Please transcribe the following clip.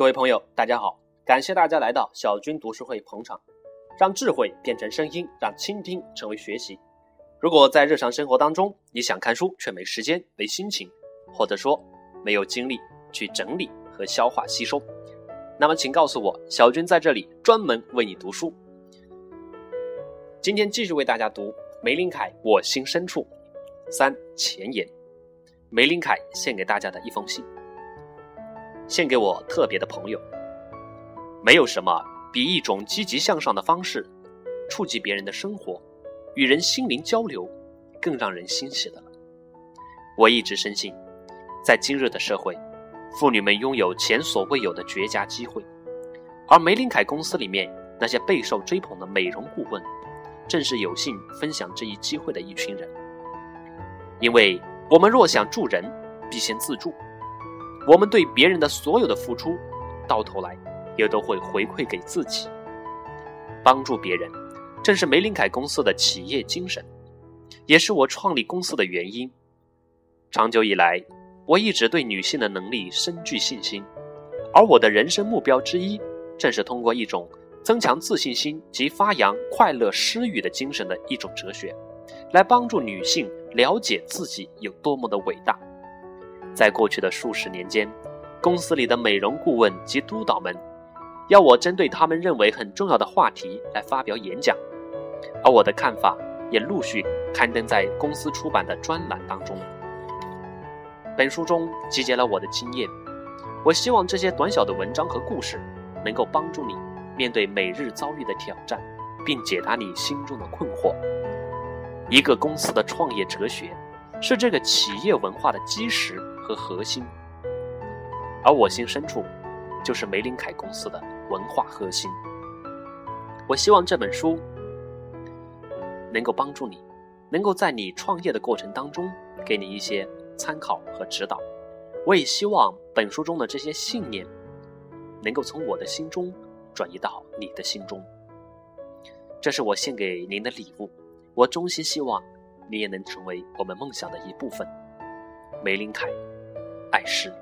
各位朋友，大家好！感谢大家来到小军读书会捧场，让智慧变成声音，让倾听成为学习。如果在日常生活当中，你想看书却没时间、没心情，或者说没有精力去整理和消化吸收，那么请告诉我，小军在这里专门为你读书。今天继续为大家读梅林凯《我心深处》三前言，梅林凯献给大家的一封信。献给我特别的朋友。没有什么比一种积极向上的方式，触及别人的生活，与人心灵交流，更让人欣喜的了。我一直深信，在今日的社会，妇女们拥有前所未有的绝佳机会，而玫琳凯公司里面那些备受追捧的美容顾问，正是有幸分享这一机会的一群人。因为我们若想助人，必先自助。我们对别人的所有的付出，到头来也都会回馈给自己。帮助别人，正是梅林凯公司的企业精神，也是我创立公司的原因。长久以来，我一直对女性的能力深具信心，而我的人生目标之一，正是通过一种增强自信心及发扬快乐施予的精神的一种哲学，来帮助女性了解自己有多么的伟大。在过去的数十年间，公司里的美容顾问及督导们，要我针对他们认为很重要的话题来发表演讲，而我的看法也陆续刊登在公司出版的专栏当中。本书中集结了我的经验，我希望这些短小的文章和故事，能够帮助你面对每日遭遇的挑战，并解答你心中的困惑。一个公司的创业哲学，是这个企业文化的基石。和核心，而我心深处，就是梅林凯公司的文化核心。我希望这本书能够帮助你，能够在你创业的过程当中给你一些参考和指导。我也希望本书中的这些信念，能够从我的心中转移到你的心中。这是我献给您的礼物。我衷心希望你也能成为我们梦想的一部分。梅林凯。爱诗。